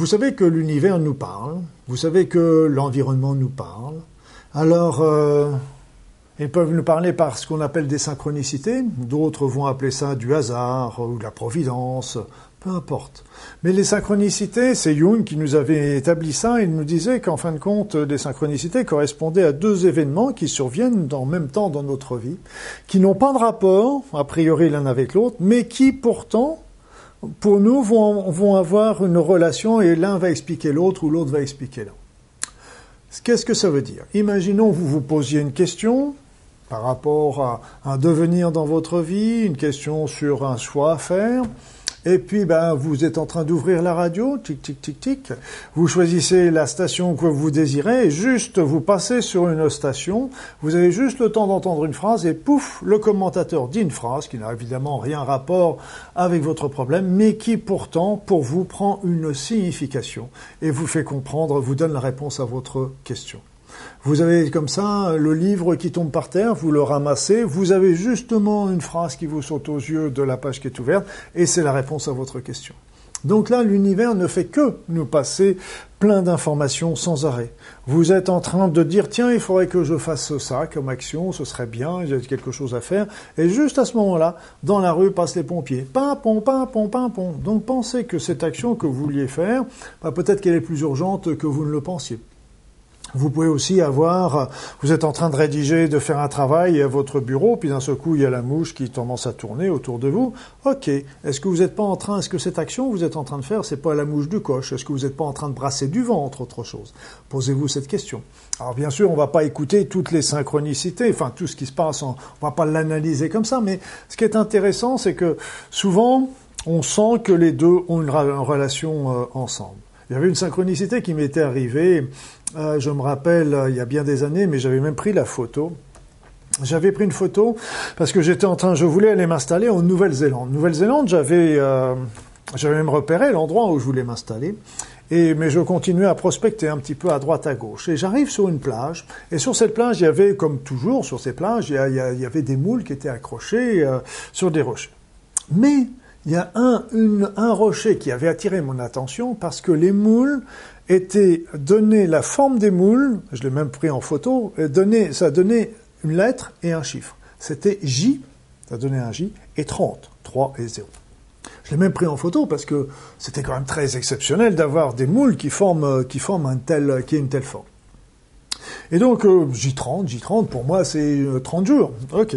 Vous savez que l'univers nous parle, vous savez que l'environnement nous parle. Alors, euh, ils peuvent nous parler par ce qu'on appelle des synchronicités, d'autres vont appeler ça du hasard ou de la providence, peu importe. Mais les synchronicités, c'est Jung qui nous avait établi ça, il nous disait qu'en fin de compte, les synchronicités correspondaient à deux événements qui surviennent en même temps dans notre vie, qui n'ont pas de rapport, a priori l'un avec l'autre, mais qui pourtant, pour nous, vont, vont avoir une relation et l'un va expliquer l'autre ou l'autre va expliquer l'un. Qu'est-ce que ça veut dire? Imaginons vous vous posiez une question, par rapport à un devenir dans votre vie, une question sur un choix à faire. Et puis, ben, vous êtes en train d'ouvrir la radio, tic, tic, tic, tic. Vous choisissez la station que vous désirez et juste vous passez sur une station. Vous avez juste le temps d'entendre une phrase et pouf, le commentateur dit une phrase qui n'a évidemment rien rapport avec votre problème, mais qui pourtant, pour vous, prend une signification et vous fait comprendre, vous donne la réponse à votre question. Vous avez comme ça le livre qui tombe par terre, vous le ramassez, vous avez justement une phrase qui vous saute aux yeux de la page qui est ouverte, et c'est la réponse à votre question. Donc là, l'univers ne fait que nous passer plein d'informations sans arrêt. Vous êtes en train de dire, tiens, il faudrait que je fasse ça comme action, ce serait bien, j'ai quelque chose à faire. Et juste à ce moment-là, dans la rue passent les pompiers. Pimpon, pimpon, pimpon. Donc pensez que cette action que vous vouliez faire, bah, peut-être qu'elle est plus urgente que vous ne le pensiez. Vous pouvez aussi avoir, vous êtes en train de rédiger, de faire un travail à votre bureau, puis d'un seul coup, il y a la mouche qui commence à tourner autour de vous. Ok. Est-ce que vous n'êtes pas en train, est-ce que cette action que vous êtes en train de faire, c'est pas la mouche du coche? Est-ce que vous n'êtes pas en train de brasser du ventre, autre chose? Posez-vous cette question. Alors, bien sûr, on va pas écouter toutes les synchronicités, enfin, tout ce qui se passe, on, on va pas l'analyser comme ça, mais ce qui est intéressant, c'est que souvent, on sent que les deux ont une, relation euh, ensemble. Il y avait une synchronicité qui m'était arrivée euh, je me rappelle, euh, il y a bien des années, mais j'avais même pris la photo. J'avais pris une photo parce que j'étais en train, je voulais aller m'installer en Nouvelle-Zélande. Nouvelle-Zélande, j'avais, euh, j'avais même repéré l'endroit où je voulais m'installer. Et, mais je continuais à prospecter un petit peu à droite à gauche. Et j'arrive sur une plage. Et sur cette plage, il y avait, comme toujours sur ces plages, il y, avait des moules qui étaient accrochés sur des rochers. Mais il y a un, un rocher qui avait attiré mon attention parce que les moules était donné la forme des moules, je l'ai même pris en photo, donné, ça donnait une lettre et un chiffre. C'était J, ça donnait un J, et 30, 3 et 0. Je l'ai même pris en photo parce que c'était quand même très exceptionnel d'avoir des moules qui forment, qui forment un tel, qui une telle forme. Et donc, J30, J30, pour moi, c'est 30 euh, jours. Ok.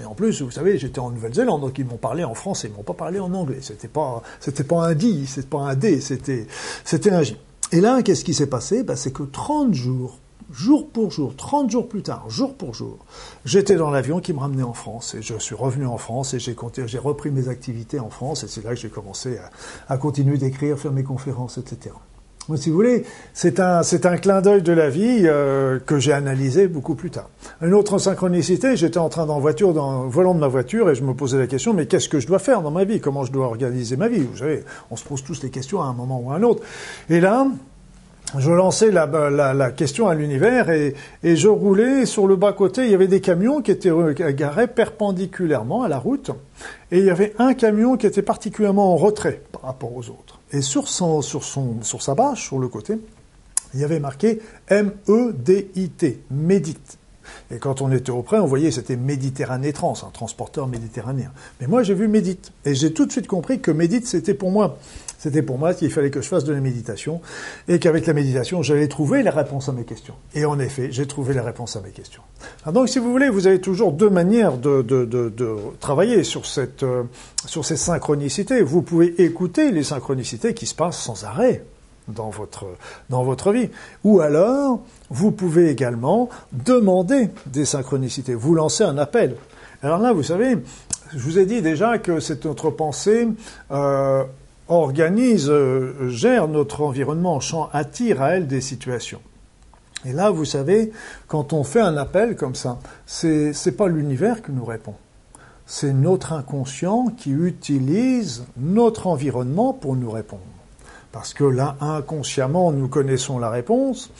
Et en plus, vous savez, j'étais en Nouvelle-Zélande, donc ils m'ont parlé en français, ils m'ont pas parlé en anglais. C'était pas, c'était pas un D, c'était pas un D, c'était, c'était un J. Et là, qu'est-ce qui s'est passé? Ben, C'est que 30 jours, jour pour jour, 30 jours plus tard, jour pour jour, j'étais dans l'avion qui me ramenait en France. Et je suis revenu en France et j'ai, j'ai repris mes activités en France. Et c'est là que j'ai commencé à, continuer d'écrire, faire mes conférences, etc. Si vous voulez, c'est un, c'est un clin d'œil de la vie euh, que j'ai analysé beaucoup plus tard. Une autre synchronicité, j'étais en train dans voiture, dans volant de ma voiture, et je me posais la question, mais qu'est-ce que je dois faire dans ma vie? Comment je dois organiser ma vie? Vous savez, on se pose tous les questions à un moment ou à un autre. Et là, je lançais la, question à l'univers et, je roulais sur le bas-côté. Il y avait des camions qui étaient garés perpendiculairement à la route et il y avait un camion qui était particulièrement en retrait par rapport aux autres. Et sur, son, sur, son, sur sa bâche, sur le côté, il y avait marqué M-E-D-I-T, médite. Et quand on était auprès, on voyait c'était Méditerranée Trans, un transporteur méditerranéen. Mais moi, j'ai vu Médite. Et j'ai tout de suite compris que Médite, c'était pour moi. C'était pour moi qu'il fallait que je fasse de la méditation et qu'avec la méditation, j'allais trouver les réponses à mes questions. Et en effet, j'ai trouvé les réponses à mes questions. donc, si vous voulez, vous avez toujours deux manières de travailler sur, cette, euh, sur ces synchronicités. Vous pouvez écouter les synchronicités qui se passent sans arrêt dans votre, dans votre vie. Ou alors, vous pouvez également demander des synchronicités, vous lancer un appel. Alors là, vous savez, je vous ai dit déjà que c'est notre pensée euh, organise, euh, gère notre environnement, attire à elle des situations. Et là, vous savez, quand on fait un appel comme ça, c'est n'est pas l'univers qui nous répond. C'est notre inconscient qui utilise notre environnement pour nous répondre. Parce que là, inconsciemment, nous connaissons la réponse,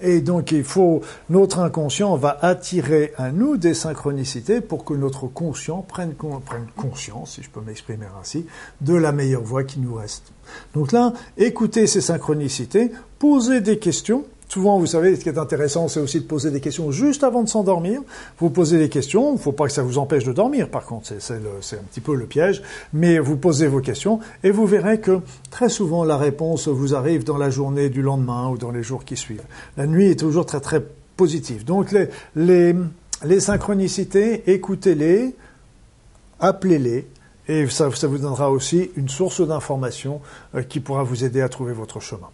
Et donc il faut, notre inconscient va attirer à nous des synchronicités pour que notre conscient prenne, prenne conscience, si je peux m'exprimer ainsi, de la meilleure voie qui nous reste. Donc là, écoutez ces synchronicités, posez des questions, Souvent, vous savez, ce qui est intéressant, c'est aussi de poser des questions juste avant de s'endormir. Vous posez des questions, il ne faut pas que ça vous empêche de dormir, par contre, c'est un petit peu le piège, mais vous posez vos questions et vous verrez que très souvent la réponse vous arrive dans la journée du lendemain ou dans les jours qui suivent. La nuit est toujours très très positive. Donc les, les, les synchronicités, écoutez-les, appelez-les, et ça, ça, vous donnera aussi une source d'information euh, qui pourra vous aider à trouver votre chemin.